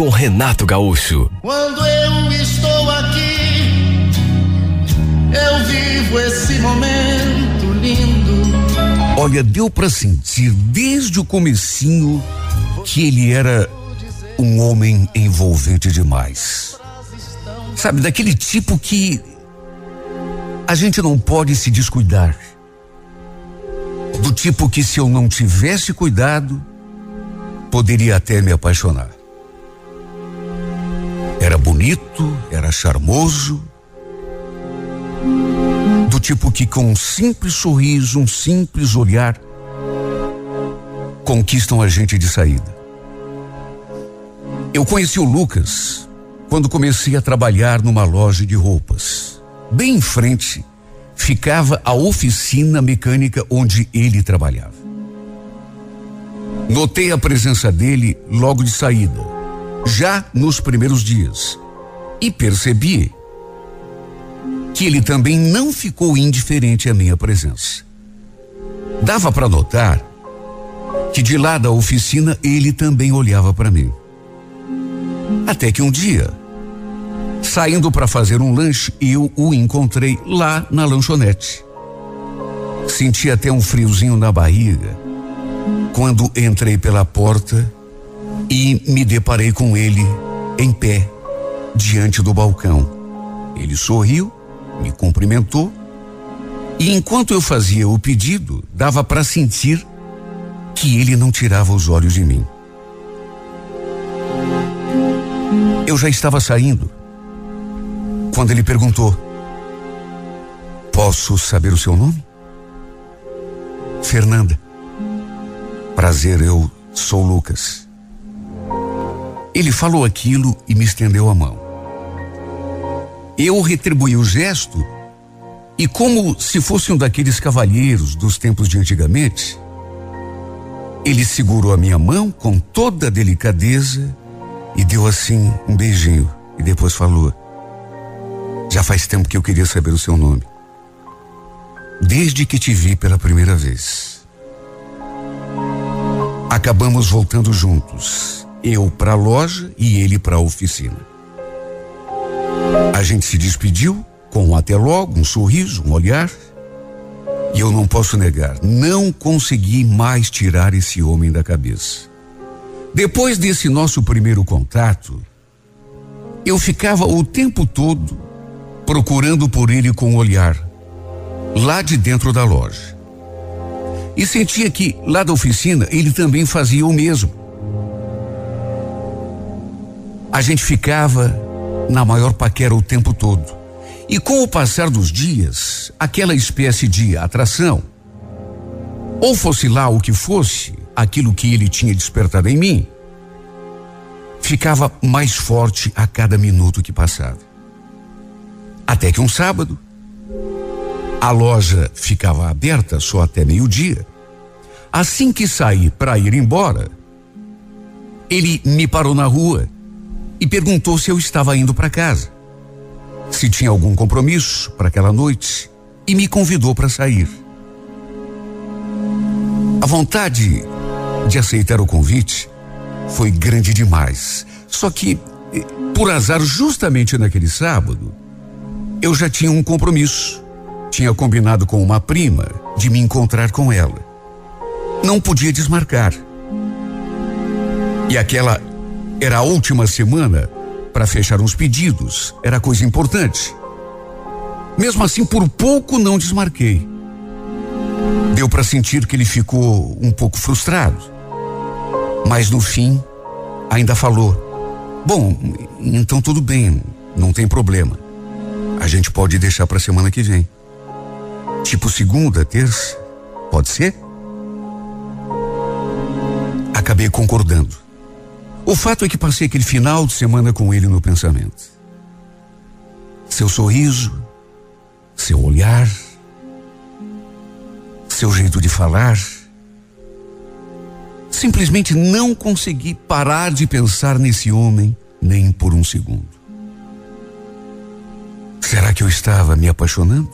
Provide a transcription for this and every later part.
com Renato Gaúcho. Quando eu estou aqui, eu vivo esse momento lindo. Olha, deu para sentir desde o comecinho que ele era um homem envolvente demais. Sabe, daquele tipo que a gente não pode se descuidar. Do tipo que se eu não tivesse cuidado, poderia até me apaixonar. Era bonito, era charmoso. Do tipo que com um simples sorriso, um simples olhar, conquistam a gente de saída. Eu conheci o Lucas quando comecei a trabalhar numa loja de roupas. Bem em frente ficava a oficina mecânica onde ele trabalhava. Notei a presença dele logo de saída, já nos primeiros dias, e percebi que ele também não ficou indiferente à minha presença. Dava para notar que de lá da oficina ele também olhava para mim. Até que um dia, saindo para fazer um lanche, eu o encontrei lá na lanchonete. Senti até um friozinho na barriga quando entrei pela porta e me deparei com ele em pé diante do balcão. Ele sorriu, me cumprimentou e enquanto eu fazia o pedido, dava para sentir que ele não tirava os olhos de mim. Eu já estava saindo quando ele perguntou: Posso saber o seu nome? Fernanda. Prazer, eu sou Lucas. Ele falou aquilo e me estendeu a mão. Eu retribuí o gesto e, como se fosse um daqueles cavalheiros dos tempos de antigamente, ele segurou a minha mão com toda a delicadeza e deu assim um beijinho e depois falou: Já faz tempo que eu queria saber o seu nome. Desde que te vi pela primeira vez. Acabamos voltando juntos, eu para a loja e ele para a oficina. A gente se despediu com um até logo, um sorriso, um olhar. E eu não posso negar, não consegui mais tirar esse homem da cabeça. Depois desse nosso primeiro contato, eu ficava o tempo todo procurando por ele com o olhar, lá de dentro da loja. E sentia que, lá da oficina, ele também fazia o mesmo. A gente ficava na maior paquera o tempo todo. E com o passar dos dias, aquela espécie de atração, ou fosse lá o que fosse, aquilo que ele tinha despertado em mim, ficava mais forte a cada minuto que passava. Até que um sábado, a loja ficava aberta só até meio-dia. Assim que saí para ir embora, ele me parou na rua e perguntou se eu estava indo para casa, se tinha algum compromisso para aquela noite e me convidou para sair. A vontade de aceitar o convite foi grande demais. Só que, eh, por azar, justamente naquele sábado, eu já tinha um compromisso. Tinha combinado com uma prima de me encontrar com ela. Não podia desmarcar. E aquela era a última semana para fechar uns pedidos. Era coisa importante. Mesmo assim, por pouco não desmarquei. Deu para sentir que ele ficou um pouco frustrado. Mas no fim, ainda falou: Bom, então tudo bem, não tem problema. A gente pode deixar para semana que vem. Tipo segunda, terça, pode ser? Acabei concordando. O fato é que passei aquele final de semana com ele no pensamento. Seu sorriso, seu olhar, seu jeito de falar. Simplesmente não consegui parar de pensar nesse homem nem por um segundo. Será que eu estava me apaixonando?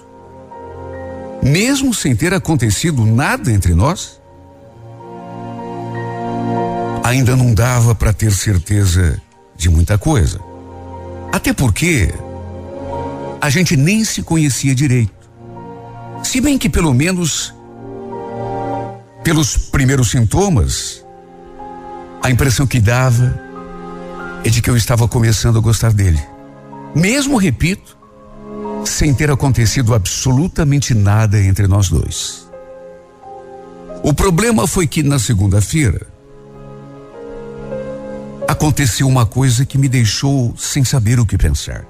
Mesmo sem ter acontecido nada entre nós? Ainda não dava para ter certeza de muita coisa. Até porque a gente nem se conhecia direito. Se bem que pelo menos pelos primeiros sintomas, a impressão que dava é de que eu estava começando a gostar dele. Mesmo, repito, sem ter acontecido absolutamente nada entre nós dois. O problema foi que na segunda-feira aconteceu uma coisa que me deixou sem saber o que pensar.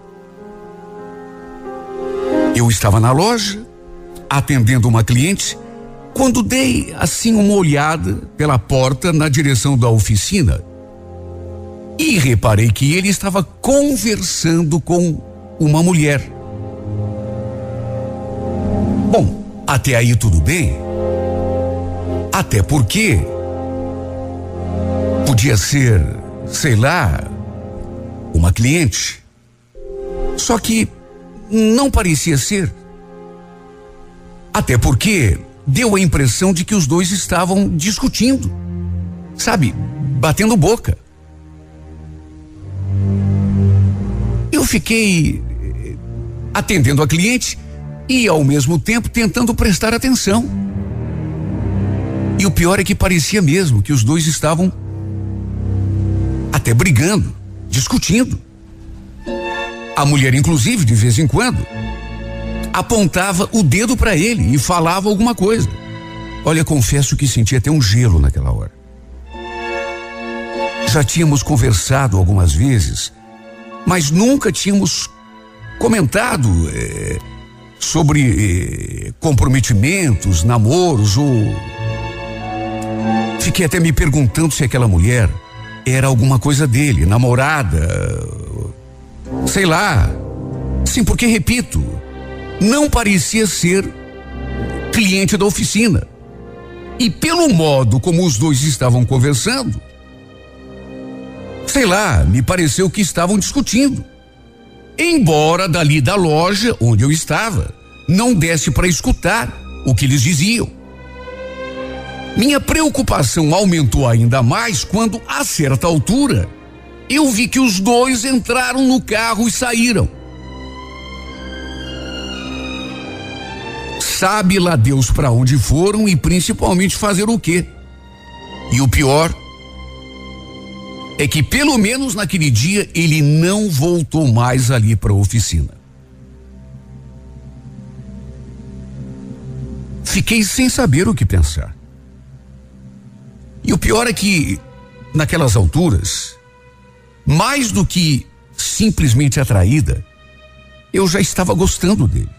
Eu estava na loja, atendendo uma cliente, quando dei assim uma olhada pela porta na direção da oficina e reparei que ele estava conversando com uma mulher. Bom, até aí tudo bem. Até porque podia ser, sei lá, uma cliente. Só que não parecia ser. Até porque deu a impressão de que os dois estavam discutindo. Sabe, batendo boca. Eu fiquei eh, atendendo a cliente e ao mesmo tempo tentando prestar atenção. E o pior é que parecia mesmo que os dois estavam até brigando, discutindo. A mulher, inclusive, de vez em quando, apontava o dedo para ele e falava alguma coisa. Olha, confesso que senti até um gelo naquela hora. Já tínhamos conversado algumas vezes, mas nunca tínhamos comentado eh, sobre eh, comprometimentos, namoros ou. Fiquei até me perguntando se aquela mulher era alguma coisa dele, namorada, sei lá. Sim, porque repito, não parecia ser cliente da oficina. E pelo modo como os dois estavam conversando, sei lá, me pareceu que estavam discutindo. Embora dali da loja onde eu estava, não desse para escutar o que eles diziam. Minha preocupação aumentou ainda mais quando, a certa altura, eu vi que os dois entraram no carro e saíram. Sabe lá Deus para onde foram e principalmente fazer o quê? E o pior é que pelo menos naquele dia ele não voltou mais ali para a oficina. Fiquei sem saber o que pensar. E o pior é que naquelas alturas mais do que simplesmente atraída, eu já estava gostando dele.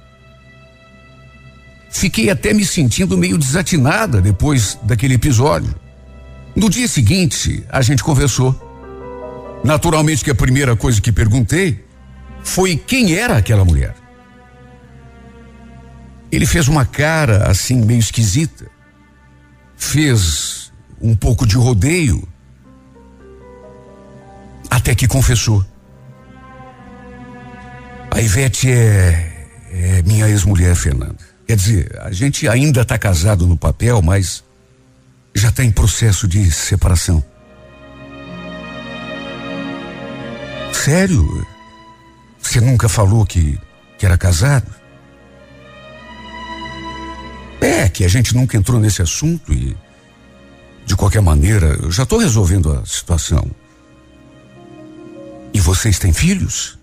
Fiquei até me sentindo meio desatinada depois daquele episódio. No dia seguinte, a gente conversou. Naturalmente que a primeira coisa que perguntei foi quem era aquela mulher. Ele fez uma cara assim meio esquisita. Fez um pouco de rodeio até que confessou. A Ivete é, é minha ex-mulher, Fernanda. Quer dizer, a gente ainda está casado no papel, mas já está em processo de separação. Sério? Você nunca falou que, que era casado? É, que a gente nunca entrou nesse assunto e, de qualquer maneira, eu já estou resolvendo a situação. E vocês têm filhos?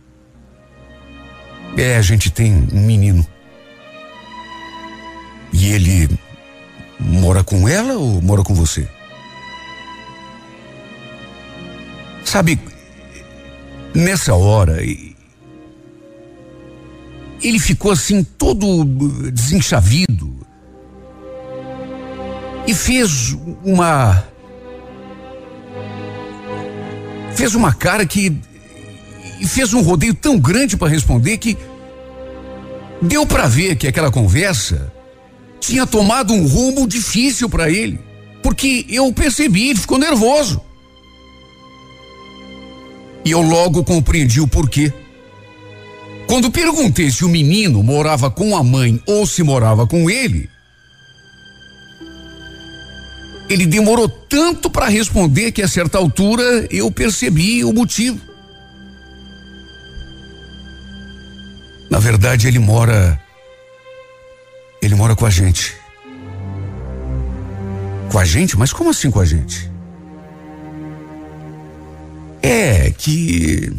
É, a gente tem um menino. E ele mora com ela ou mora com você? Sabe, nessa hora, ele ficou assim todo desenchavido e fez uma fez uma cara que. e fez um rodeio tão grande para responder que. deu para ver que aquela conversa tinha tomado um rumo difícil para ele. Porque eu percebi, ele ficou nervoso. E eu logo compreendi o porquê. Quando perguntei se o menino morava com a mãe ou se morava com ele, ele demorou tanto para responder que a certa altura eu percebi o motivo. Na verdade, ele mora. Ele mora com a gente. Com a gente? Mas como assim com a gente? É que.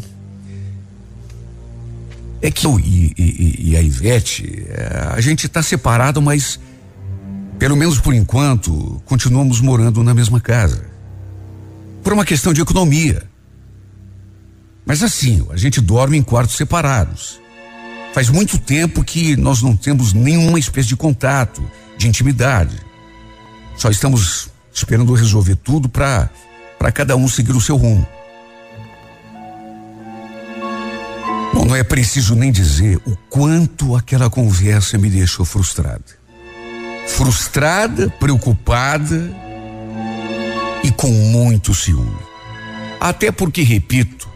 É que eu e, e, e a Ivete, é, a gente está separado, mas pelo menos por enquanto, continuamos morando na mesma casa. Por uma questão de economia. Mas assim, a gente dorme em quartos separados. Faz muito tempo que nós não temos nenhuma espécie de contato, de intimidade. Só estamos esperando resolver tudo para para cada um seguir o seu rumo. Bom, não é preciso nem dizer o quanto aquela conversa me deixou frustrado frustrada, preocupada e com muito ciúme. Até porque, repito,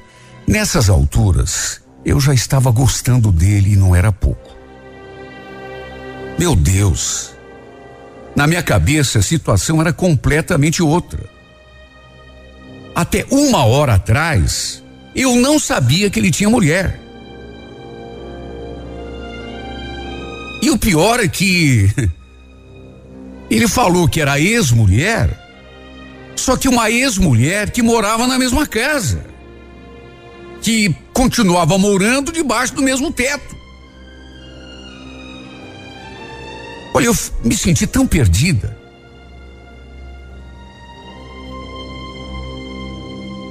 nessas alturas eu já estava gostando dele e não era pouco. Meu Deus, na minha cabeça a situação era completamente outra. Até uma hora atrás, eu não sabia que ele tinha mulher. E o pior é que Ele falou que era ex-mulher, só que uma ex-mulher que morava na mesma casa, que continuava morando debaixo do mesmo teto. Olha, eu me senti tão perdida.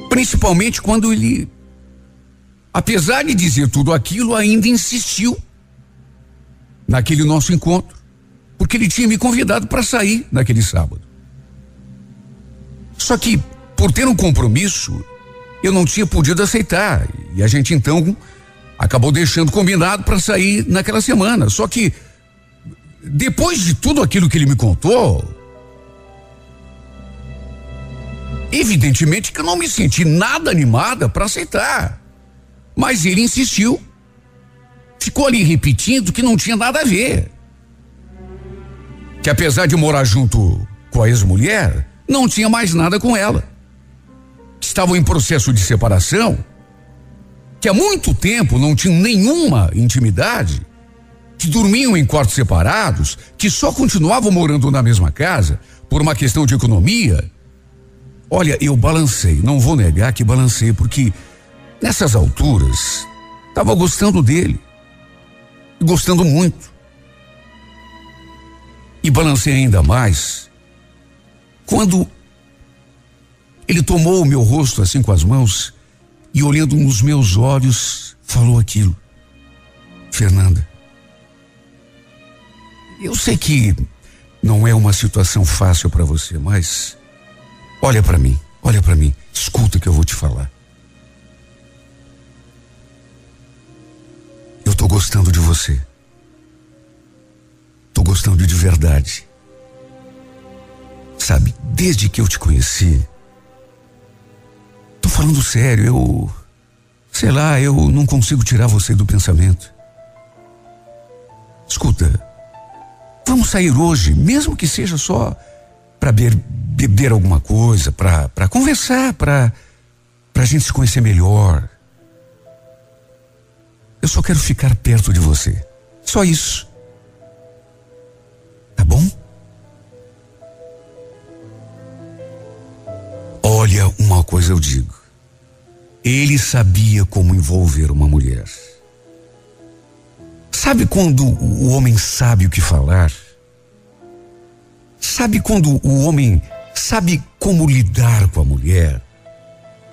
Principalmente quando ele, apesar de dizer tudo aquilo, ainda insistiu naquele nosso encontro porque ele tinha me convidado para sair naquele sábado. Só que, por ter um compromisso, eu não tinha podido aceitar. E a gente então acabou deixando combinado para sair naquela semana. Só que, depois de tudo aquilo que ele me contou, evidentemente que eu não me senti nada animada para aceitar. Mas ele insistiu. Ficou ali repetindo que não tinha nada a ver que apesar de morar junto com a ex-mulher, não tinha mais nada com ela. Estavam em processo de separação, que há muito tempo não tinham nenhuma intimidade, que dormiam em quartos separados, que só continuavam morando na mesma casa por uma questão de economia. Olha, eu balancei, não vou negar que balancei, porque nessas alturas estava gostando dele, gostando muito. E balancei ainda mais quando ele tomou o meu rosto assim com as mãos e olhando nos meus olhos falou aquilo. Fernanda, eu sei que não é uma situação fácil para você, mas olha para mim, olha para mim, escuta o que eu vou te falar. Eu tô gostando de você. Gostando de verdade. Sabe, desde que eu te conheci, tô falando sério, eu. Sei lá, eu não consigo tirar você do pensamento. Escuta, vamos sair hoje, mesmo que seja só para beber, beber alguma coisa, para conversar, para a gente se conhecer melhor. Eu só quero ficar perto de você. Só isso. Tá bom? Olha, uma coisa eu digo. Ele sabia como envolver uma mulher. Sabe quando o homem sabe o que falar? Sabe quando o homem sabe como lidar com a mulher?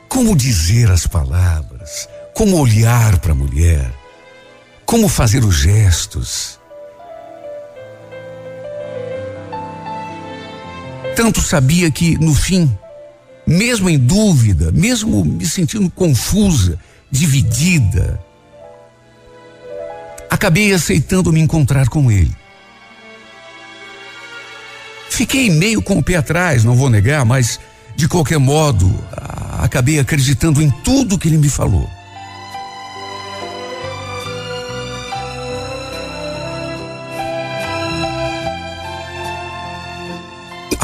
Como dizer as palavras? Como olhar para a mulher? Como fazer os gestos? Tanto sabia que, no fim, mesmo em dúvida, mesmo me sentindo confusa, dividida, acabei aceitando me encontrar com ele. Fiquei meio com o pé atrás, não vou negar, mas de qualquer modo, acabei acreditando em tudo que ele me falou.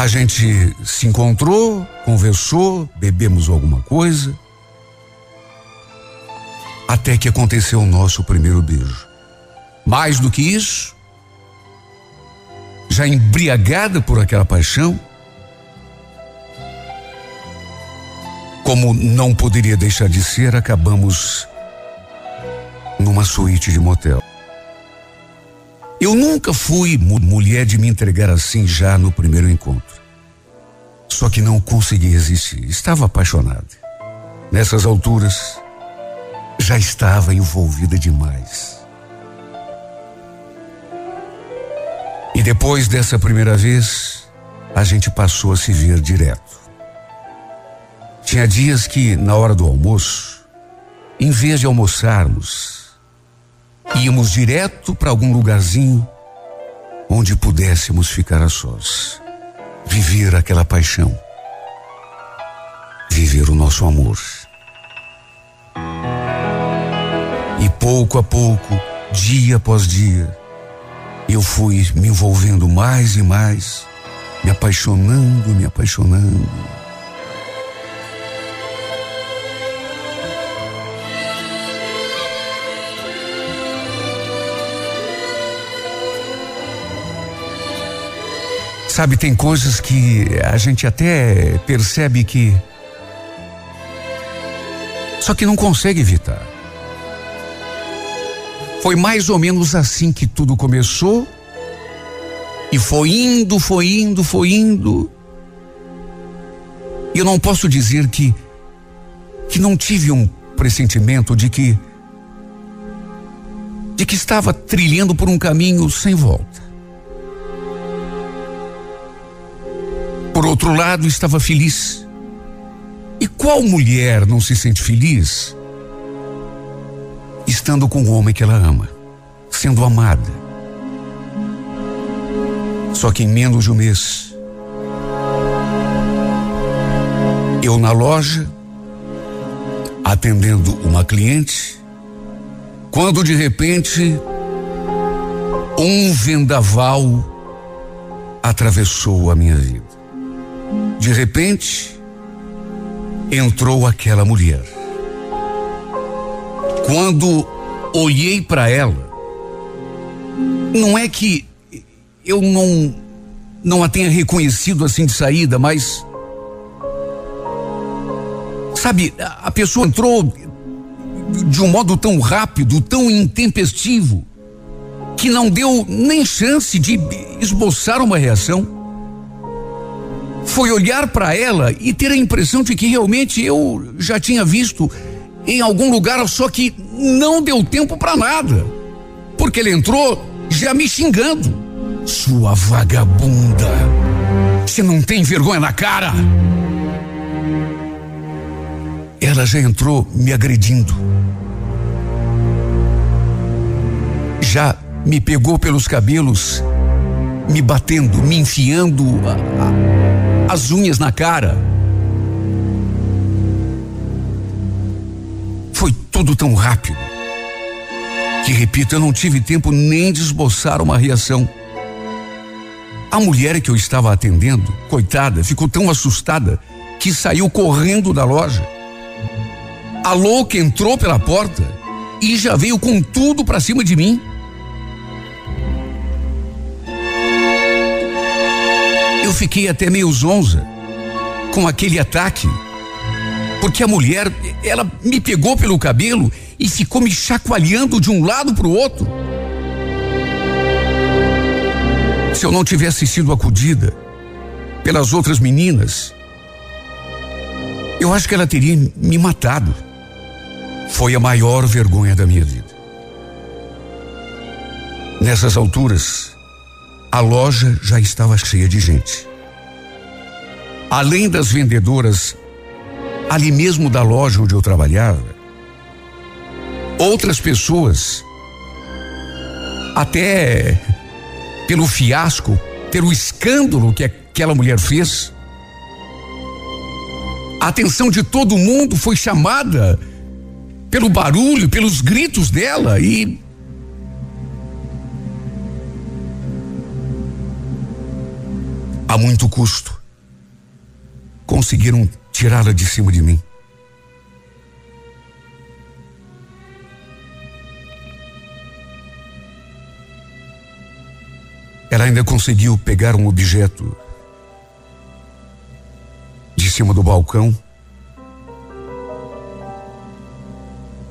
A gente se encontrou, conversou, bebemos alguma coisa. Até que aconteceu o nosso primeiro beijo. Mais do que isso, já embriagada por aquela paixão, como não poderia deixar de ser, acabamos numa suíte de motel. Eu nunca fui mulher de me entregar assim já no primeiro encontro. Só que não consegui resistir. Estava apaixonada. Nessas alturas, já estava envolvida demais. E depois dessa primeira vez, a gente passou a se ver direto. Tinha dias que, na hora do almoço, em vez de almoçarmos, íamos direto para algum lugarzinho onde pudéssemos ficar a sós, viver aquela paixão, viver o nosso amor. E pouco a pouco, dia após dia, eu fui me envolvendo mais e mais, me apaixonando, me apaixonando. Sabe, tem coisas que a gente até percebe que. Só que não consegue evitar. Foi mais ou menos assim que tudo começou. E foi indo, foi indo, foi indo. E eu não posso dizer que que não tive um pressentimento de que de que estava trilhando por um caminho sem volta. Outro lado, estava feliz. E qual mulher não se sente feliz estando com o homem que ela ama, sendo amada? Só que em menos de um mês, eu na loja, atendendo uma cliente, quando de repente um vendaval atravessou a minha vida. De repente, entrou aquela mulher. Quando olhei para ela, não é que eu não não a tenha reconhecido assim de saída, mas sabe, a pessoa entrou de um modo tão rápido, tão intempestivo, que não deu nem chance de esboçar uma reação foi olhar para ela e ter a impressão de que realmente eu já tinha visto em algum lugar, só que não deu tempo para nada. Porque ele entrou já me xingando. Sua vagabunda. Você não tem vergonha na cara? Ela já entrou me agredindo. Já me pegou pelos cabelos, me batendo, me enfiando a, a as unhas na cara. Foi tudo tão rápido que, repito, eu não tive tempo nem de esboçar uma reação. A mulher que eu estava atendendo, coitada, ficou tão assustada que saiu correndo da loja. A louca entrou pela porta e já veio com tudo para cima de mim. Fiquei até meio zonza com aquele ataque. Porque a mulher, ela me pegou pelo cabelo e ficou me chacoalhando de um lado para o outro. Se eu não tivesse sido acudida pelas outras meninas, eu acho que ela teria me matado. Foi a maior vergonha da minha vida. Nessas alturas, a loja já estava cheia de gente. Além das vendedoras ali mesmo da loja onde eu trabalhava, outras pessoas, até pelo fiasco, pelo escândalo que aquela mulher fez, a atenção de todo mundo foi chamada pelo barulho, pelos gritos dela e a muito custo conseguiram tirá-la de cima de mim. Ela ainda conseguiu pegar um objeto de cima do balcão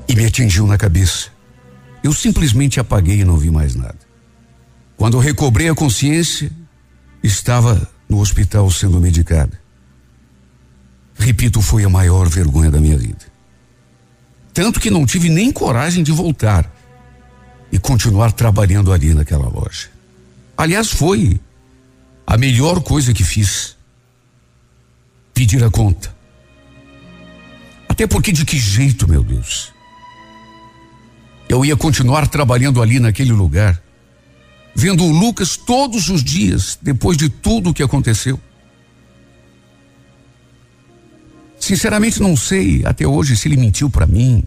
e me atingiu na cabeça. Eu simplesmente apaguei e não vi mais nada. Quando recobrei a consciência, estava no hospital sendo medicada. Repito, foi a maior vergonha da minha vida. Tanto que não tive nem coragem de voltar e continuar trabalhando ali naquela loja. Aliás, foi a melhor coisa que fiz. Pedir a conta. Até porque de que jeito, meu Deus? Eu ia continuar trabalhando ali naquele lugar, vendo o Lucas todos os dias, depois de tudo o que aconteceu. Sinceramente, não sei até hoje se ele mentiu para mim,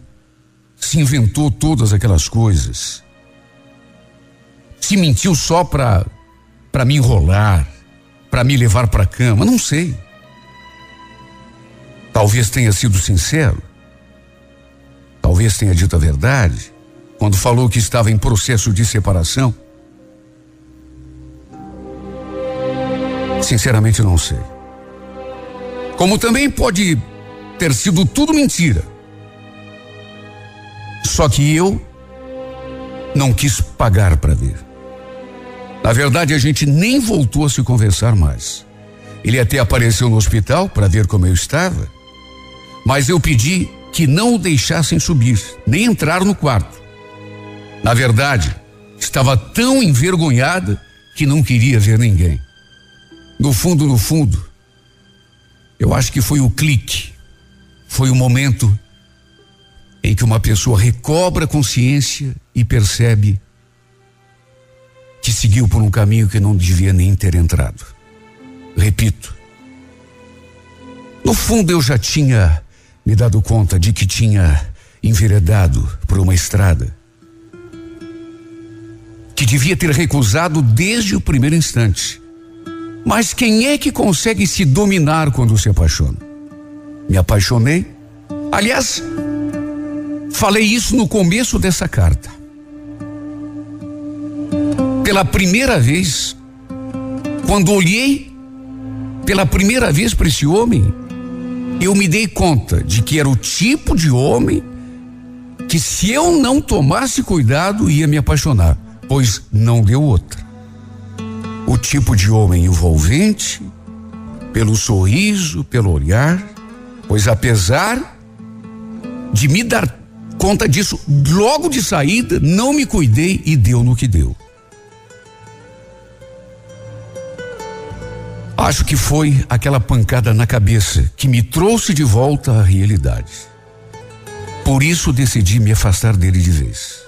se inventou todas aquelas coisas, se mentiu só para para me enrolar, para me levar para cama, não sei. Talvez tenha sido sincero, talvez tenha dito a verdade quando falou que estava em processo de separação. Sinceramente, não sei. Como também pode ter sido tudo mentira. Só que eu não quis pagar para ver. Na verdade, a gente nem voltou a se conversar mais. Ele até apareceu no hospital para ver como eu estava, mas eu pedi que não o deixassem subir, nem entrar no quarto. Na verdade, estava tão envergonhada que não queria ver ninguém. No fundo, no fundo, eu acho que foi o clique. Foi o momento em que uma pessoa recobra consciência e percebe que seguiu por um caminho que não devia nem ter entrado. Repito, no fundo eu já tinha me dado conta de que tinha enveredado por uma estrada que devia ter recusado desde o primeiro instante. Mas quem é que consegue se dominar quando se apaixona? Me apaixonei. Aliás, falei isso no começo dessa carta. Pela primeira vez, quando olhei pela primeira vez para esse homem, eu me dei conta de que era o tipo de homem que, se eu não tomasse cuidado, ia me apaixonar, pois não deu outra o tipo de homem envolvente, pelo sorriso, pelo olhar, pois apesar de me dar conta disso logo de saída, não me cuidei e deu no que deu. Acho que foi aquela pancada na cabeça que me trouxe de volta à realidade. Por isso decidi me afastar dele de vez.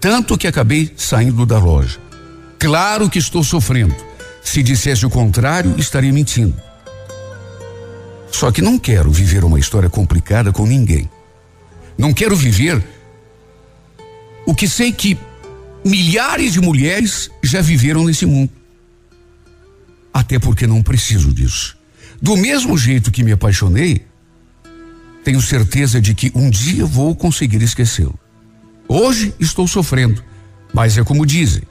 Tanto que acabei saindo da loja. Claro que estou sofrendo. Se dissesse o contrário, estaria mentindo. Só que não quero viver uma história complicada com ninguém. Não quero viver o que sei que milhares de mulheres já viveram nesse mundo. Até porque não preciso disso. Do mesmo jeito que me apaixonei, tenho certeza de que um dia vou conseguir esquecê-lo. Hoje estou sofrendo, mas é como dizem: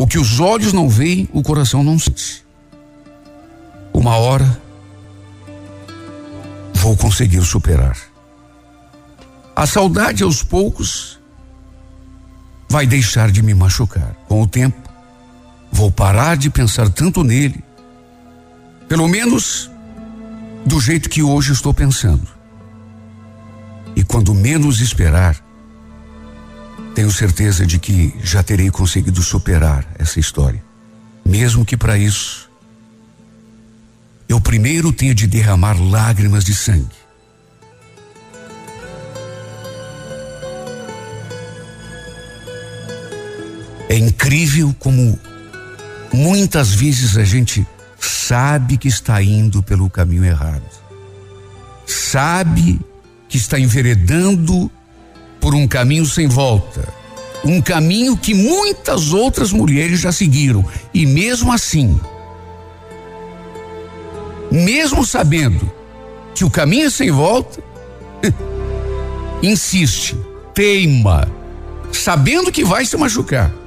o que os olhos não veem, o coração não sente. Uma hora vou conseguir superar. A saudade aos poucos vai deixar de me machucar. Com o tempo, vou parar de pensar tanto nele, pelo menos do jeito que hoje estou pensando. E quando menos esperar, tenho certeza de que já terei conseguido superar essa história. Mesmo que para isso eu primeiro tenho de derramar lágrimas de sangue. É incrível como muitas vezes a gente sabe que está indo pelo caminho errado. Sabe que está enveredando por um caminho sem volta. Um caminho que muitas outras mulheres já seguiram. E mesmo assim, mesmo sabendo que o caminho é sem volta, insiste, teima, sabendo que vai se machucar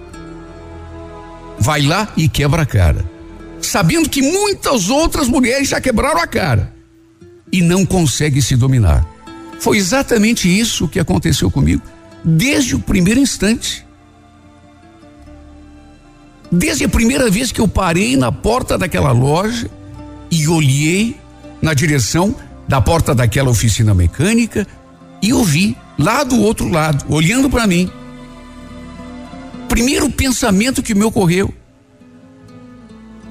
vai lá e quebra a cara. Sabendo que muitas outras mulheres já quebraram a cara e não consegue se dominar. Foi exatamente isso que aconteceu comigo desde o primeiro instante. Desde a primeira vez que eu parei na porta daquela loja e olhei na direção da porta daquela oficina mecânica e ouvi lá do outro lado, olhando para mim, primeiro pensamento que me ocorreu.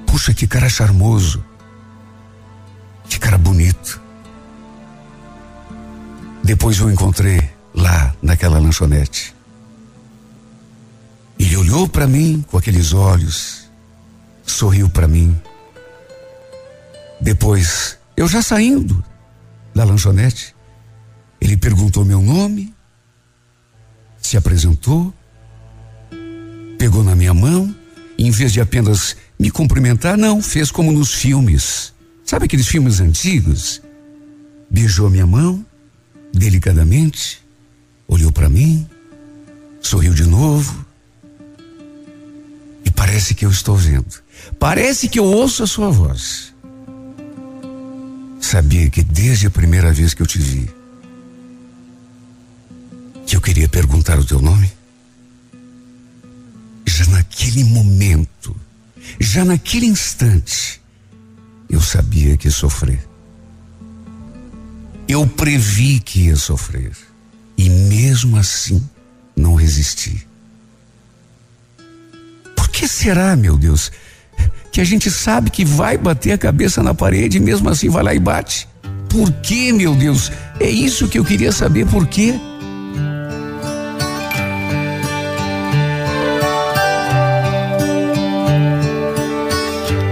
Puxa, que cara charmoso. Que cara bonito. Depois eu encontrei lá naquela lanchonete. Ele olhou para mim com aqueles olhos, sorriu para mim. Depois, eu já saindo da lanchonete, ele perguntou meu nome, se apresentou pegou na minha mão, e em vez de apenas me cumprimentar, não, fez como nos filmes. Sabe aqueles filmes antigos? Beijou minha mão, delicadamente, olhou para mim, sorriu de novo. E parece que eu estou vendo. Parece que eu ouço a sua voz. Sabia que desde a primeira vez que eu te vi, que eu queria perguntar o teu nome? já naquele momento, já naquele instante, eu sabia que sofrer. Eu previ que ia sofrer. E mesmo assim, não resisti. Por que será, meu Deus, que a gente sabe que vai bater a cabeça na parede e mesmo assim vai lá e bate? Por que, meu Deus? É isso que eu queria saber, por quê?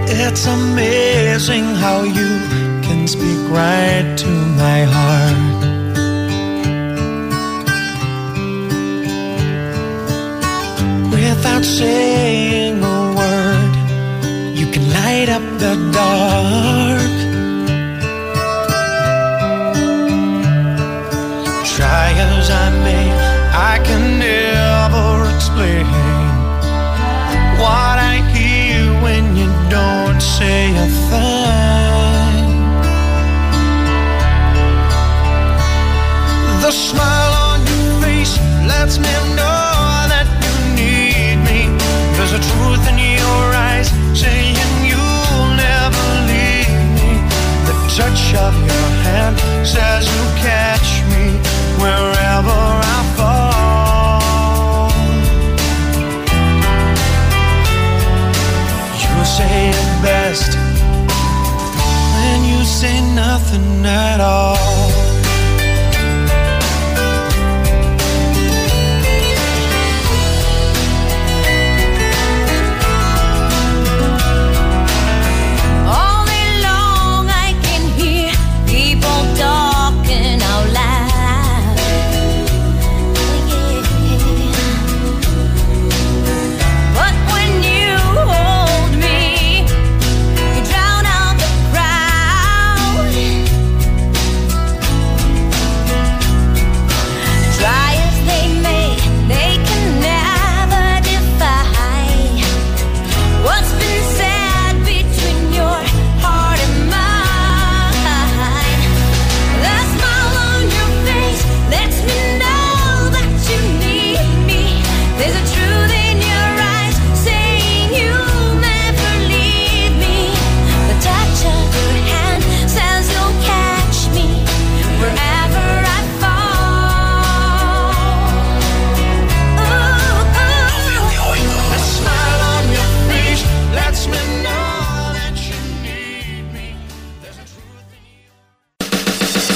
It's amazing how you speak right to my heart. Without saying a word, you can light up the dark. Try as I may, I can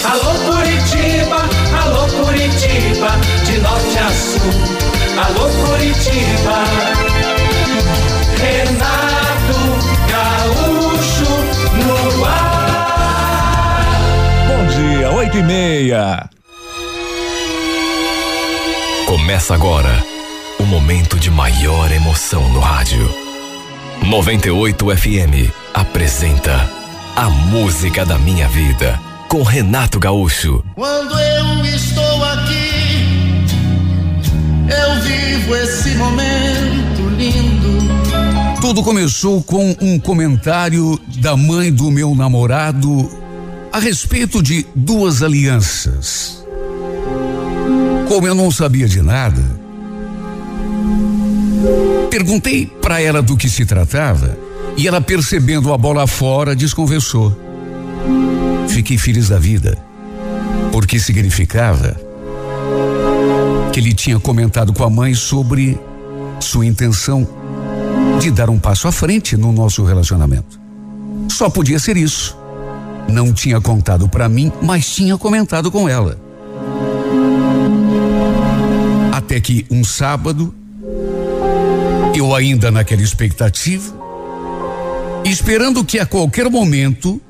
Alô Curitiba, alô Curitiba, de norte a sul. Alô Curitiba. Renato Gaúcho no ar. Bom dia, oito e meia. Começa agora o momento de maior emoção no rádio. 98 FM apresenta A Música da Minha Vida com Renato Gaúcho. Quando eu estou aqui, eu vivo esse momento lindo. Tudo começou com um comentário da mãe do meu namorado a respeito de duas alianças. Como eu não sabia de nada, perguntei para ela do que se tratava e ela, percebendo a bola fora, desconversou. Fiquei feliz da vida, porque significava que ele tinha comentado com a mãe sobre sua intenção de dar um passo à frente no nosso relacionamento. Só podia ser isso. Não tinha contado para mim, mas tinha comentado com ela. Até que um sábado, eu ainda naquela expectativa, esperando que a qualquer momento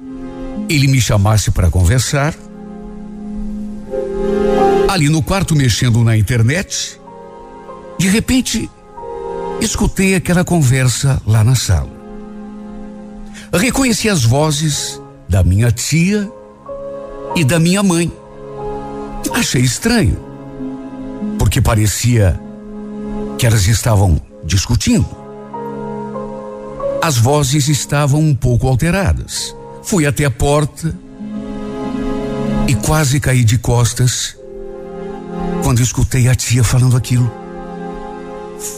ele me chamasse para conversar, ali no quarto mexendo na internet, de repente escutei aquela conversa lá na sala. Reconheci as vozes da minha tia e da minha mãe. Achei estranho, porque parecia que elas estavam discutindo. As vozes estavam um pouco alteradas. Fui até a porta e quase caí de costas quando escutei a tia falando aquilo.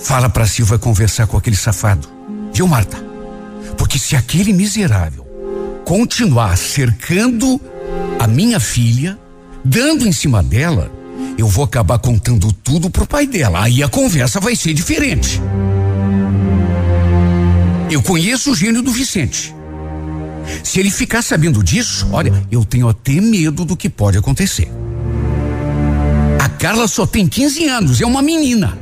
Fala pra Silva conversar com aquele safado. Viu, Marta? Porque se aquele miserável continuar cercando a minha filha, dando em cima dela, eu vou acabar contando tudo pro pai dela. Aí a conversa vai ser diferente. Eu conheço o gênio do Vicente. Se ele ficar sabendo disso, olha, eu tenho até medo do que pode acontecer. A Carla só tem 15 anos, é uma menina.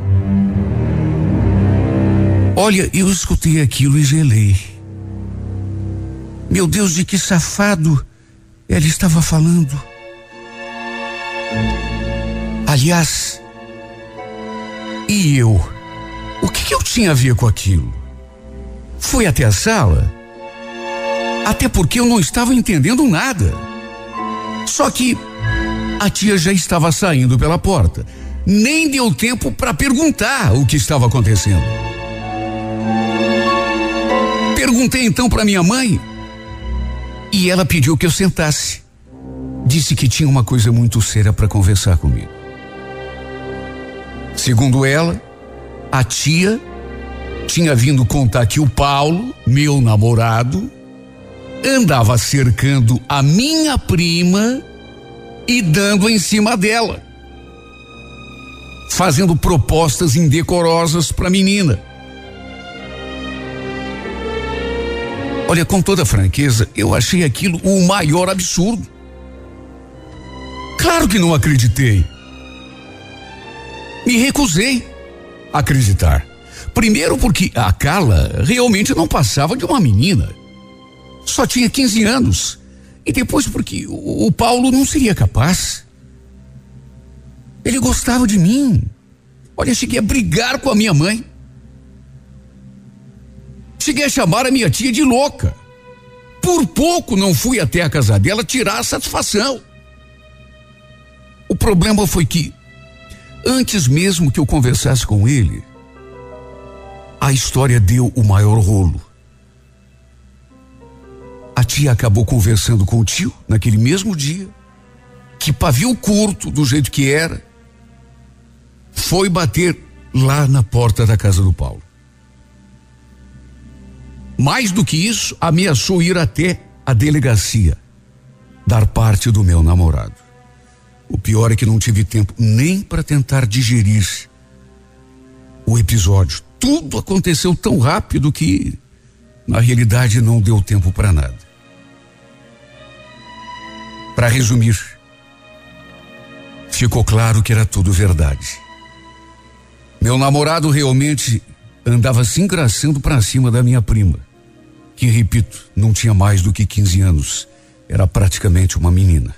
Olha, eu escutei aquilo e gelei. Meu Deus, de que safado ela estava falando. Aliás, e eu? O que, que eu tinha a ver com aquilo? Fui até a sala, até porque eu não estava entendendo nada. Só que a tia já estava saindo pela porta. Nem deu tempo para perguntar o que estava acontecendo. Perguntei então para minha mãe e ela pediu que eu sentasse. Disse que tinha uma coisa muito séria para conversar comigo. Segundo ela, a tia tinha vindo contar que o Paulo, meu namorado, andava cercando a minha prima e dando em cima dela, fazendo propostas indecorosas para a menina. Olha, com toda franqueza, eu achei aquilo o maior absurdo. Claro que não acreditei. Me recusei a acreditar. Primeiro porque a Carla realmente não passava de uma menina. Só tinha 15 anos. E depois porque o, o Paulo não seria capaz. Ele gostava de mim. Olha, cheguei a brigar com a minha mãe. Cheguei a chamar a minha tia de louca. Por pouco não fui até a casa dela tirar a satisfação. O problema foi que, antes mesmo que eu conversasse com ele, a história deu o maior rolo. A tia acabou conversando com o tio naquele mesmo dia, que pavio curto do jeito que era, foi bater lá na porta da casa do Paulo. Mais do que isso, ameaçou ir até a delegacia dar parte do meu namorado. O pior é que não tive tempo nem para tentar digerir o episódio. Tudo aconteceu tão rápido que, na realidade, não deu tempo para nada. Para resumir, ficou claro que era tudo verdade. Meu namorado realmente andava se engraçando para cima da minha prima, que, repito, não tinha mais do que 15 anos, era praticamente uma menina.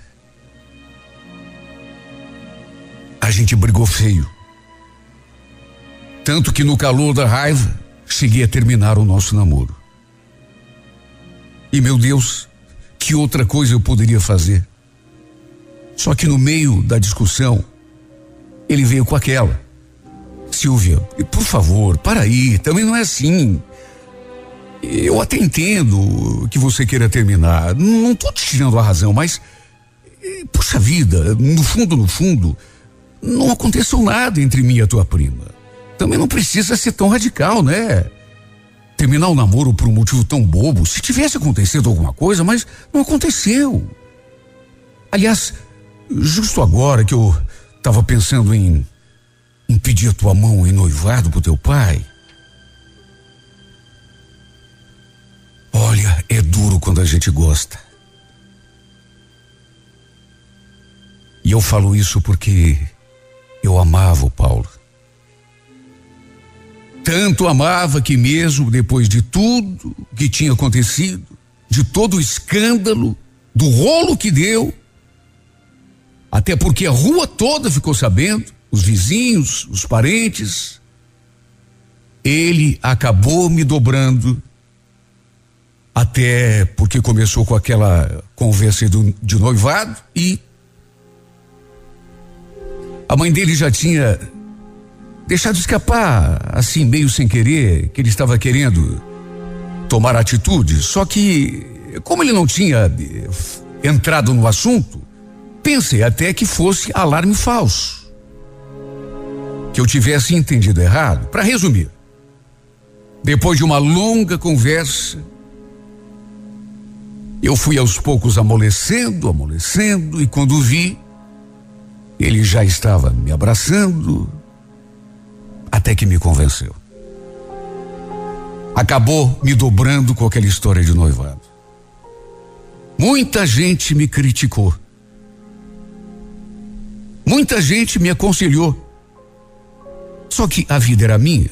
A gente brigou feio Tanto que no calor da raiva, cheguei a terminar o nosso namoro. E meu Deus, que outra coisa eu poderia fazer? Só que no meio da discussão, ele veio com aquela. Silvia, por favor, para aí, também não é assim. Eu até entendo que você queira terminar, não estou te tirando a razão, mas, eh, puxa vida, no fundo, no fundo, não aconteceu nada entre mim e a tua prima também não precisa ser tão radical, né? Terminar o namoro por um motivo tão bobo. Se tivesse acontecido alguma coisa, mas não aconteceu. Aliás, justo agora que eu estava pensando em, em pedir a tua mão em noivado pro teu pai. Olha, é duro quando a gente gosta. E eu falo isso porque eu amava o Paulo tanto amava que, mesmo depois de tudo que tinha acontecido, de todo o escândalo, do rolo que deu, até porque a rua toda ficou sabendo, os vizinhos, os parentes, ele acabou me dobrando, até porque começou com aquela conversa de noivado e a mãe dele já tinha deixado escapar, assim, meio sem querer, que ele estava querendo tomar atitude. Só que, como ele não tinha eh, entrado no assunto, pensei até que fosse alarme falso. Que eu tivesse entendido errado. Para resumir, depois de uma longa conversa, eu fui aos poucos amolecendo, amolecendo, e quando vi, ele já estava me abraçando, até que me convenceu. Acabou me dobrando com aquela história de noivado. Muita gente me criticou. Muita gente me aconselhou. Só que a vida era minha.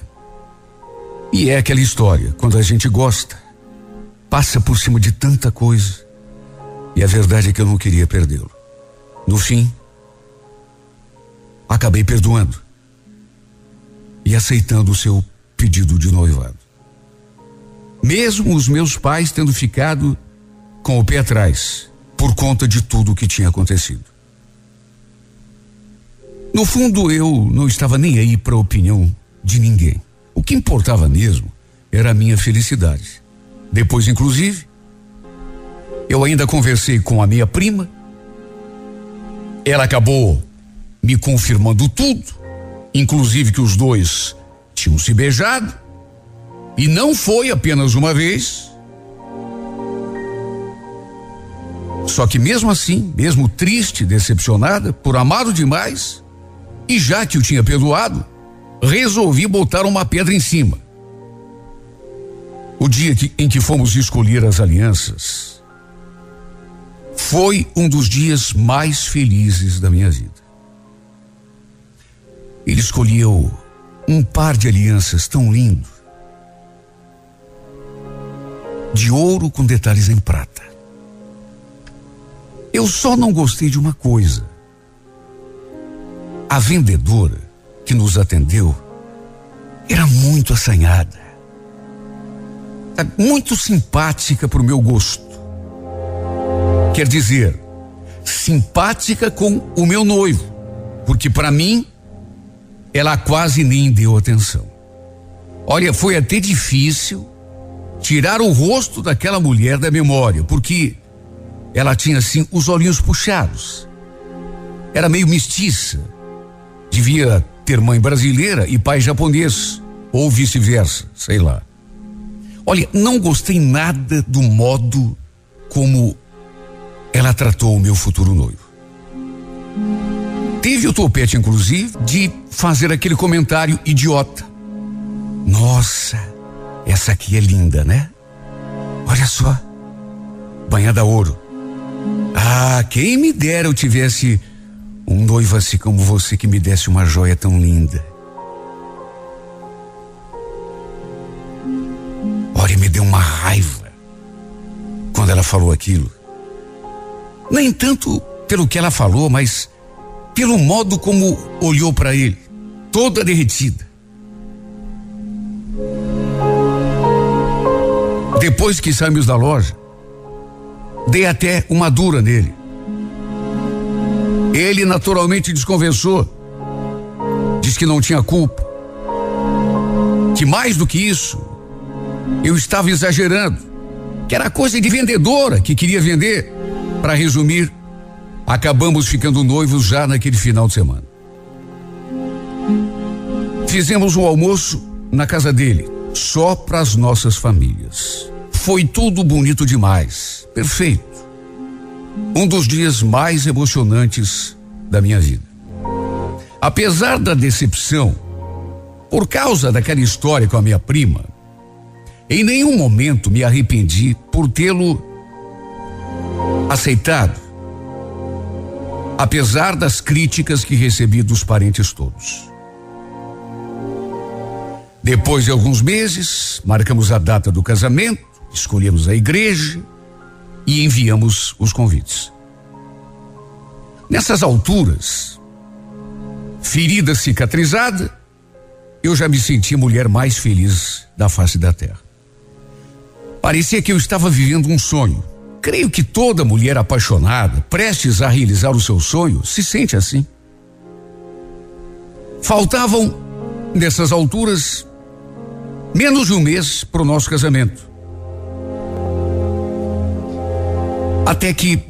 E é aquela história, quando a gente gosta, passa por cima de tanta coisa. E a verdade é que eu não queria perdê-lo. No fim, acabei perdoando e aceitando o seu pedido de noivado. Mesmo os meus pais tendo ficado com o pé atrás por conta de tudo o que tinha acontecido. No fundo, eu não estava nem aí para a opinião de ninguém. O que importava mesmo era a minha felicidade. Depois, inclusive, eu ainda conversei com a minha prima. Ela acabou me confirmando tudo inclusive que os dois tinham se beijado, e não foi apenas uma vez. Só que mesmo assim, mesmo triste, decepcionada, por amado demais, e já que o tinha perdoado, resolvi botar uma pedra em cima. O dia que, em que fomos escolher as alianças foi um dos dias mais felizes da minha vida. Ele escolheu um par de alianças tão lindo, de ouro com detalhes em prata. Eu só não gostei de uma coisa. A vendedora que nos atendeu era muito assanhada, muito simpática para o meu gosto. Quer dizer, simpática com o meu noivo, porque para mim ela quase nem deu atenção. Olha, foi até difícil tirar o rosto daquela mulher da memória, porque ela tinha assim os olhinhos puxados. Era meio mestiça. Devia ter mãe brasileira e pai japonês, ou vice-versa, sei lá. Olha, não gostei nada do modo como ela tratou o meu futuro noivo. Teve o topete, inclusive, de fazer aquele comentário idiota. Nossa, essa aqui é linda, né? Olha só, banhada a ouro. Ah, quem me dera eu tivesse um noivo assim como você que me desse uma joia tão linda. Olha, me deu uma raiva quando ela falou aquilo. Nem tanto pelo que ela falou, mas pelo modo como olhou para ele, toda derretida. Depois que saímos da loja, dei até uma dura nele ele naturalmente desconversou. Diz que não tinha culpa. Que mais do que isso, eu estava exagerando. Que era coisa de vendedora que queria vender. Para resumir, acabamos ficando noivos já naquele final de semana. Fizemos um almoço na casa dele, só para as nossas famílias. Foi tudo bonito demais, perfeito. Um dos dias mais emocionantes da minha vida. Apesar da decepção, por causa daquela história com a minha prima, em nenhum momento me arrependi por tê-lo aceitado, apesar das críticas que recebi dos parentes todos. Depois de alguns meses, marcamos a data do casamento, escolhemos a igreja e enviamos os convites. Nessas alturas, ferida cicatrizada, eu já me sentia a mulher mais feliz da face da terra. Parecia que eu estava vivendo um sonho. Creio que toda mulher apaixonada, prestes a realizar o seu sonho, se sente assim. Faltavam, nessas alturas, menos de um mês para o nosso casamento. Até que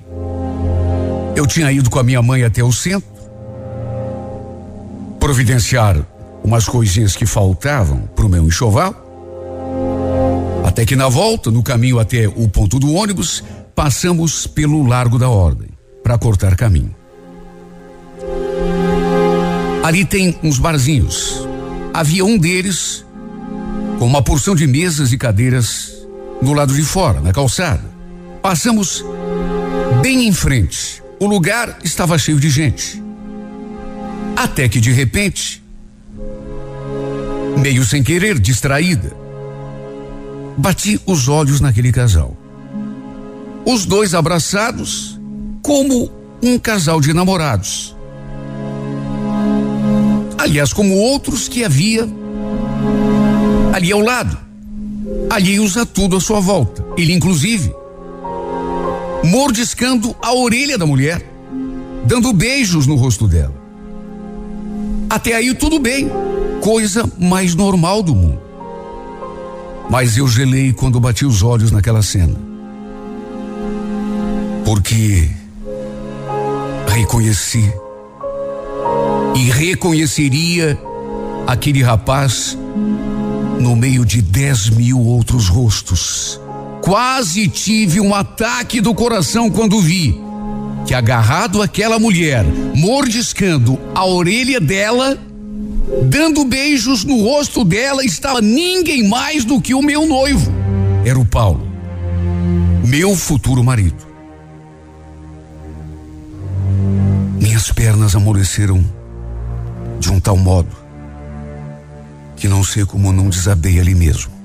eu tinha ido com a minha mãe até o centro, providenciar umas coisinhas que faltavam para o meu enxoval. Até que na volta, no caminho até o ponto do ônibus, passamos pelo Largo da Ordem para cortar caminho. Ali tem uns barzinhos. Havia um deles com uma porção de mesas e cadeiras no lado de fora, na calçada. Passamos bem em frente. O lugar estava cheio de gente. Até que de repente, meio sem querer, distraída, bati os olhos naquele casal. Os dois abraçados, como um casal de namorados. Aliás, como outros que havia ali ao lado. Ali usa tudo à sua volta. Ele, inclusive, mordiscando a orelha da mulher, dando beijos no rosto dela. Até aí tudo bem, coisa mais normal do mundo. Mas eu gelei quando bati os olhos naquela cena. Porque reconheci e reconheceria aquele rapaz no meio de dez mil outros rostos. Quase tive um ataque do coração quando vi que agarrado àquela mulher, mordiscando a orelha dela, dando beijos no rosto dela, estava ninguém mais do que o meu noivo. Era o Paulo, meu futuro marido. Minhas pernas amoleceram de um tal modo que não sei como não desabei ali mesmo.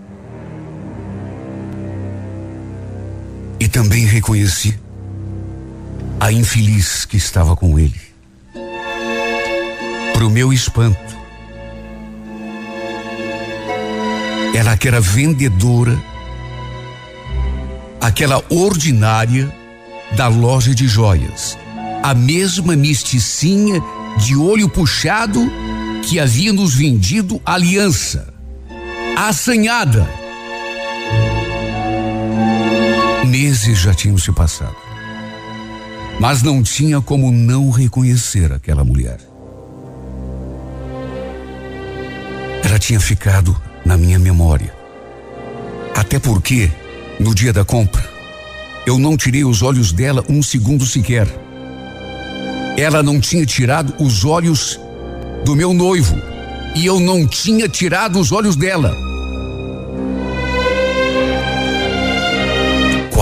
E também reconheci a infeliz que estava com ele. Para o meu espanto, ela que era vendedora, aquela ordinária da loja de joias, a mesma misticinha de olho puxado que havia nos vendido aliança. Assanhada. Meses já tinham se passado. Mas não tinha como não reconhecer aquela mulher. Ela tinha ficado na minha memória. Até porque, no dia da compra, eu não tirei os olhos dela um segundo sequer. Ela não tinha tirado os olhos do meu noivo e eu não tinha tirado os olhos dela.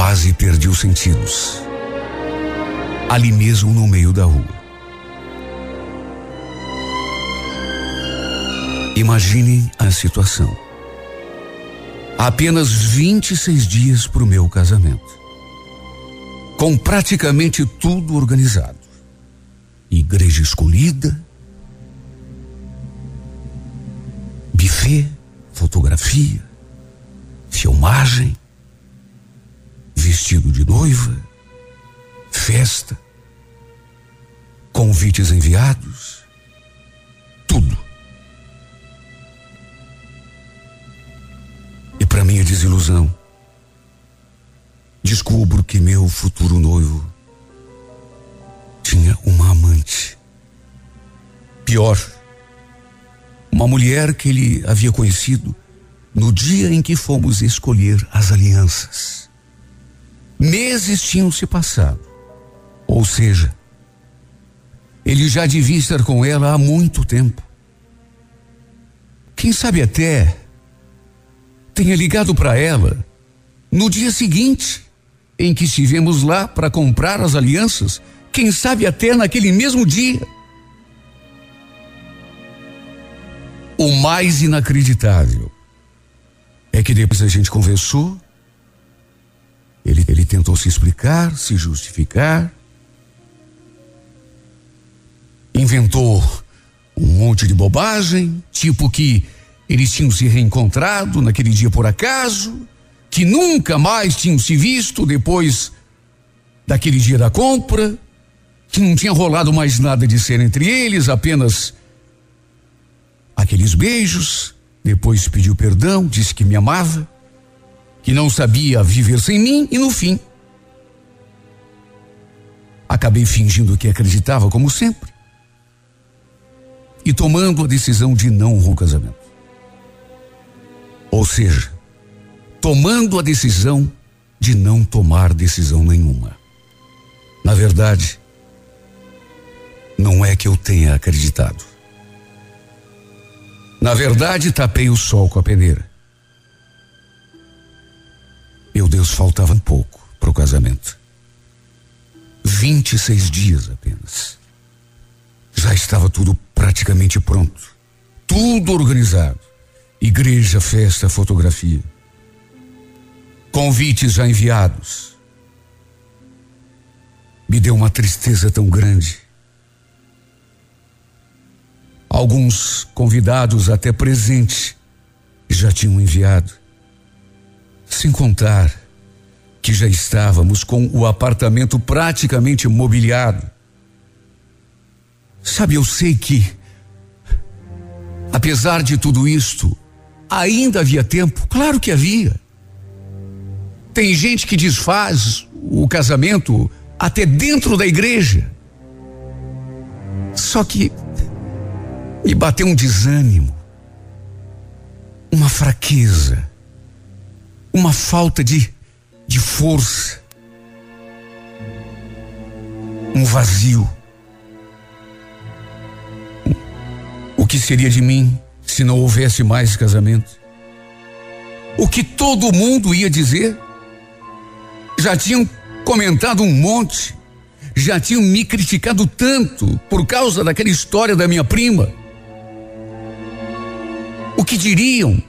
Quase perdi os sentidos. Ali mesmo no meio da rua. Imaginem a situação. Apenas 26 dias para o meu casamento. Com praticamente tudo organizado. Igreja escolhida, buffet, fotografia, filmagem, vestido de noiva, festa, convites enviados, tudo. E para minha desilusão, descubro que meu futuro noivo tinha uma amante. Pior, uma mulher que ele havia conhecido no dia em que fomos escolher as alianças. Meses tinham se passado, ou seja, ele já devia estar com ela há muito tempo. Quem sabe até tenha ligado para ela no dia seguinte em que estivemos lá para comprar as alianças, quem sabe até naquele mesmo dia. O mais inacreditável é que depois a gente conversou, ele, ele tentou se explicar, se justificar, inventou um monte de bobagem, tipo que eles tinham se reencontrado naquele dia por acaso, que nunca mais tinham se visto depois daquele dia da compra, que não tinha rolado mais nada de ser entre eles, apenas aqueles beijos. Depois pediu perdão, disse que me amava, que não sabia viver sem mim e no fim acabei fingindo que acreditava como sempre e tomando a decisão de não romper o casamento. Ou seja, tomando a decisão de não tomar decisão nenhuma. Na verdade, não é que eu tenha acreditado. Na verdade, tapei o sol com a peneira. Meu Deus, faltava pouco para o casamento. 26 dias apenas. Já estava tudo praticamente pronto. Tudo organizado. Igreja, festa, fotografia. Convites já enviados. Me deu uma tristeza tão grande. Alguns convidados até presente já tinham enviado. Sem contar que já estávamos com o apartamento praticamente mobiliado. Sabe, eu sei que, apesar de tudo isto, ainda havia tempo. Claro que havia. Tem gente que desfaz o casamento até dentro da igreja. Só que me bateu um desânimo, uma fraqueza, uma falta de, de força, um vazio. O que seria de mim se não houvesse mais casamento? O que todo mundo ia dizer? Já tinham comentado um monte, já tinham me criticado tanto por causa daquela história da minha prima. O que diriam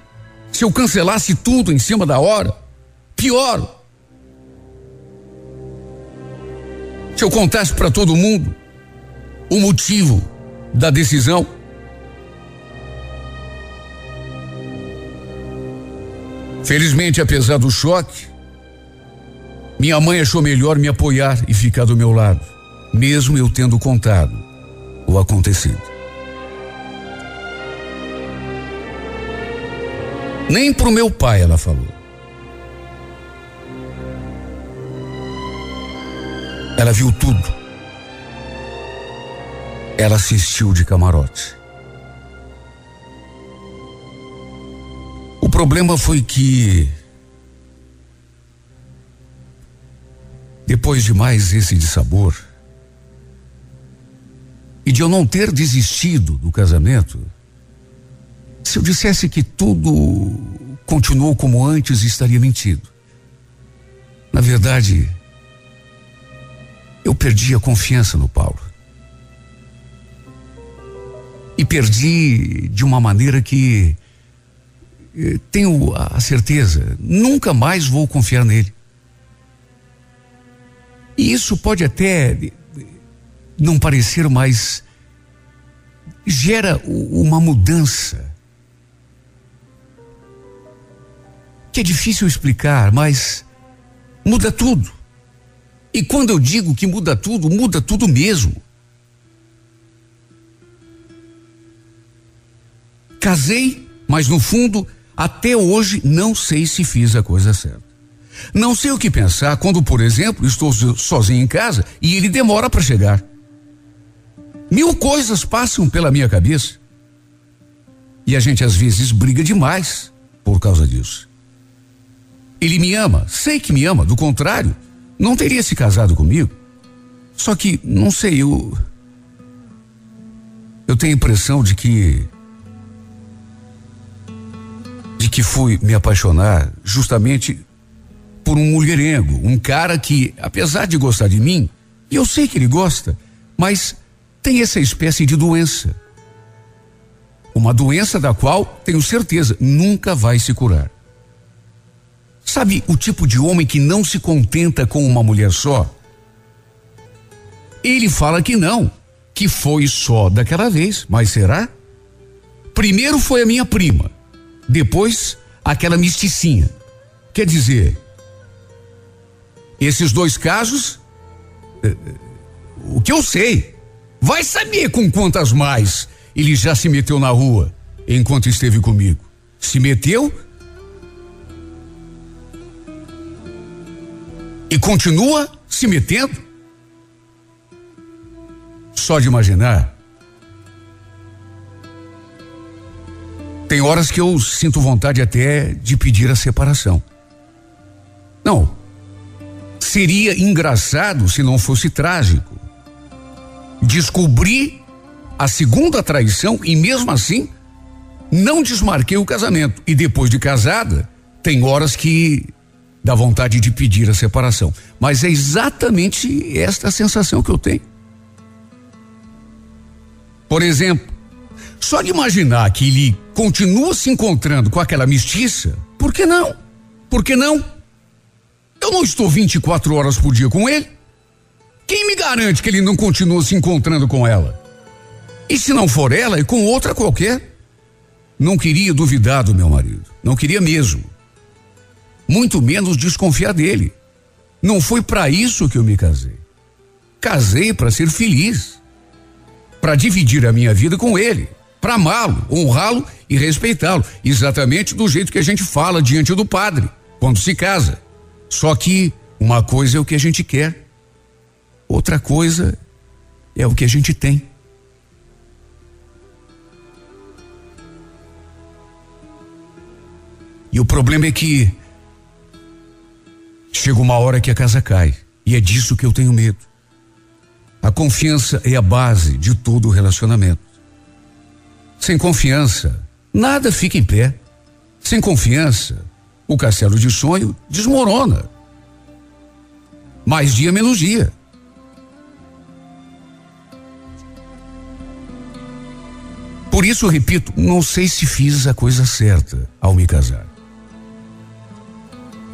se eu cancelasse tudo em cima da hora? Pior. Se eu contasse para todo mundo o motivo da decisão. Felizmente, apesar do choque, minha mãe achou melhor me apoiar e ficar do meu lado, mesmo eu tendo contado o acontecido. Nem pro meu pai ela falou. Ela viu tudo. Ela assistiu de camarote. O problema foi que depois de mais esse dissabor e de eu não ter desistido do casamento, se eu dissesse que tudo continuou como antes, estaria mentindo. Na verdade, eu perdi a confiança no Paulo. E perdi de uma maneira que eh, tenho a certeza, nunca mais vou confiar nele. E isso pode até não parecer, mas gera uma mudança que é difícil explicar, mas muda tudo. E quando eu digo que muda tudo, muda tudo mesmo. Casei, mas no fundo, até hoje não sei se fiz a coisa certa. Não sei o que pensar quando, por exemplo, estou sozinho em casa e ele demora para chegar. Mil coisas passam pela minha cabeça. E a gente às vezes briga demais por causa disso. Ele me ama, sei que me ama, do contrário, não teria se casado comigo. Só que, não sei, eu. Eu tenho a impressão de que. de que fui me apaixonar justamente por um mulherengo, um cara que, apesar de gostar de mim, e eu sei que ele gosta, mas tem essa espécie de doença. Uma doença da qual, tenho certeza, nunca vai se curar. Sabe o tipo de homem que não se contenta com uma mulher só? Ele fala que não, que foi só daquela vez, mas será? Primeiro foi a minha prima, depois aquela misticinha. Quer dizer, esses dois casos, eh, eh, o que eu sei, vai saber com quantas mais ele já se meteu na rua enquanto esteve comigo. Se meteu e continua se metendo. Só de imaginar. Tem horas que eu sinto vontade até de pedir a separação. Não. Seria engraçado se não fosse trágico. Descobri a segunda traição e mesmo assim não desmarquei o casamento. E depois de casada, tem horas que dá vontade de pedir a separação. Mas é exatamente esta sensação que eu tenho. Por exemplo, só de imaginar que ele continua se encontrando com aquela mestiça, por que não? Por que não? Eu não estou 24 horas por dia com ele. Quem me garante que ele não continua se encontrando com ela? E se não for ela, é com outra qualquer? Não queria duvidar do meu marido. Não queria mesmo muito menos desconfiar dele. Não foi para isso que eu me casei. Casei para ser feliz, para dividir a minha vida com ele, para amá-lo, honrá-lo e respeitá-lo, exatamente do jeito que a gente fala diante do padre quando se casa. Só que uma coisa é o que a gente quer, outra coisa é o que a gente tem. E o problema é que Chega uma hora que a casa cai. E é disso que eu tenho medo. A confiança é a base de todo relacionamento. Sem confiança, nada fica em pé. Sem confiança, o castelo de sonho desmorona. Mais dia, menos dia. Por isso repito, não sei se fiz a coisa certa ao me casar.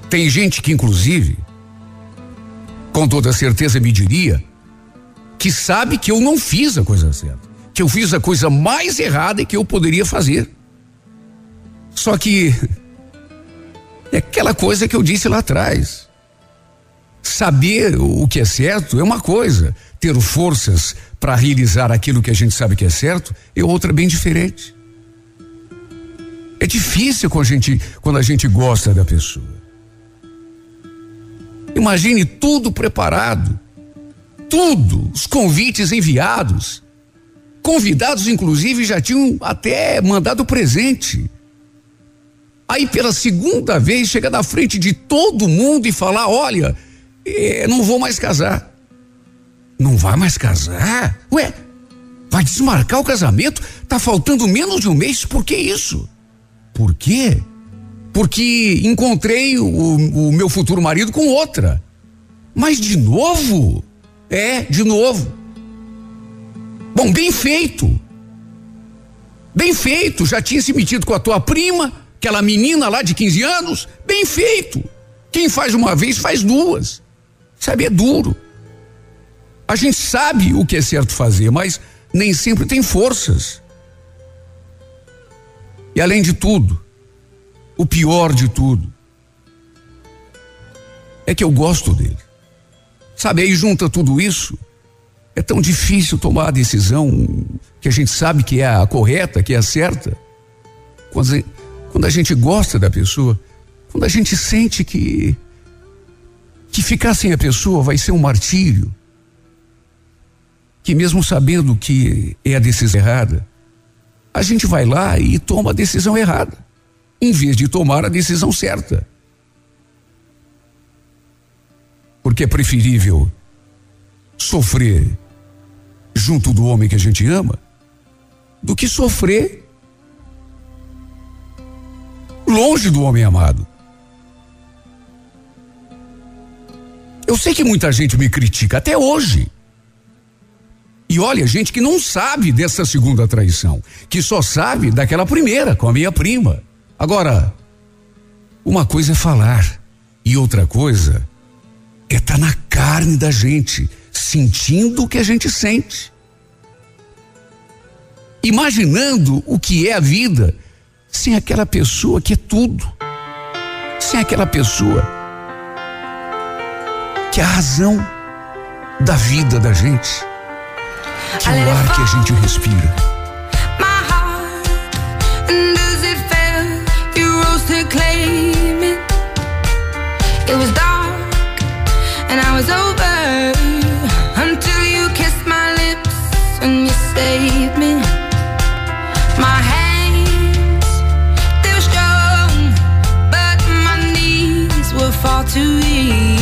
Tem gente que, inclusive, com toda certeza me diria que sabe que eu não fiz a coisa certa, que eu fiz a coisa mais errada que eu poderia fazer. Só que é aquela coisa que eu disse lá atrás. Saber o que é certo é uma coisa, ter forças para realizar aquilo que a gente sabe que é certo é outra bem diferente. É difícil quando a gente, quando a gente gosta da pessoa. Imagine tudo preparado, tudo, os convites enviados. Convidados, inclusive, já tinham até mandado presente. Aí, pela segunda vez, chega na frente de todo mundo e falar: olha, eh, não vou mais casar. Não vai mais casar? Ué, vai desmarcar o casamento? Tá faltando menos de um mês, por que isso? Por quê? Porque encontrei o, o meu futuro marido com outra. Mas de novo? É, de novo. Bom, bem feito. Bem feito, já tinha se metido com a tua prima, aquela menina lá de 15 anos. Bem feito. Quem faz uma vez, faz duas. Sabe, é duro. A gente sabe o que é certo fazer, mas nem sempre tem forças. E além de tudo, o pior de tudo. é que eu gosto dele. Sabe, aí junta tudo isso. É tão difícil tomar a decisão que a gente sabe que é a correta, que é a certa. Quando a, quando a gente gosta da pessoa, quando a gente sente que que ficar sem a pessoa vai ser um martírio, que mesmo sabendo que é a decisão errada, a gente vai lá e toma a decisão errada, em vez de tomar a decisão certa. Porque é preferível sofrer junto do homem que a gente ama do que sofrer longe do homem amado. Eu sei que muita gente me critica até hoje. E olha, gente que não sabe dessa segunda traição, que só sabe daquela primeira com a minha prima. Agora, uma coisa é falar e outra coisa é estar tá na carne da gente, sentindo o que a gente sente. Imaginando o que é a vida sem aquela pessoa que é tudo, sem aquela pessoa que é a razão da vida da gente, que é o ar que a gente respira. It was dark and I was over until you kissed my lips and you saved me. My hands, they were strong, but my knees were far too weak.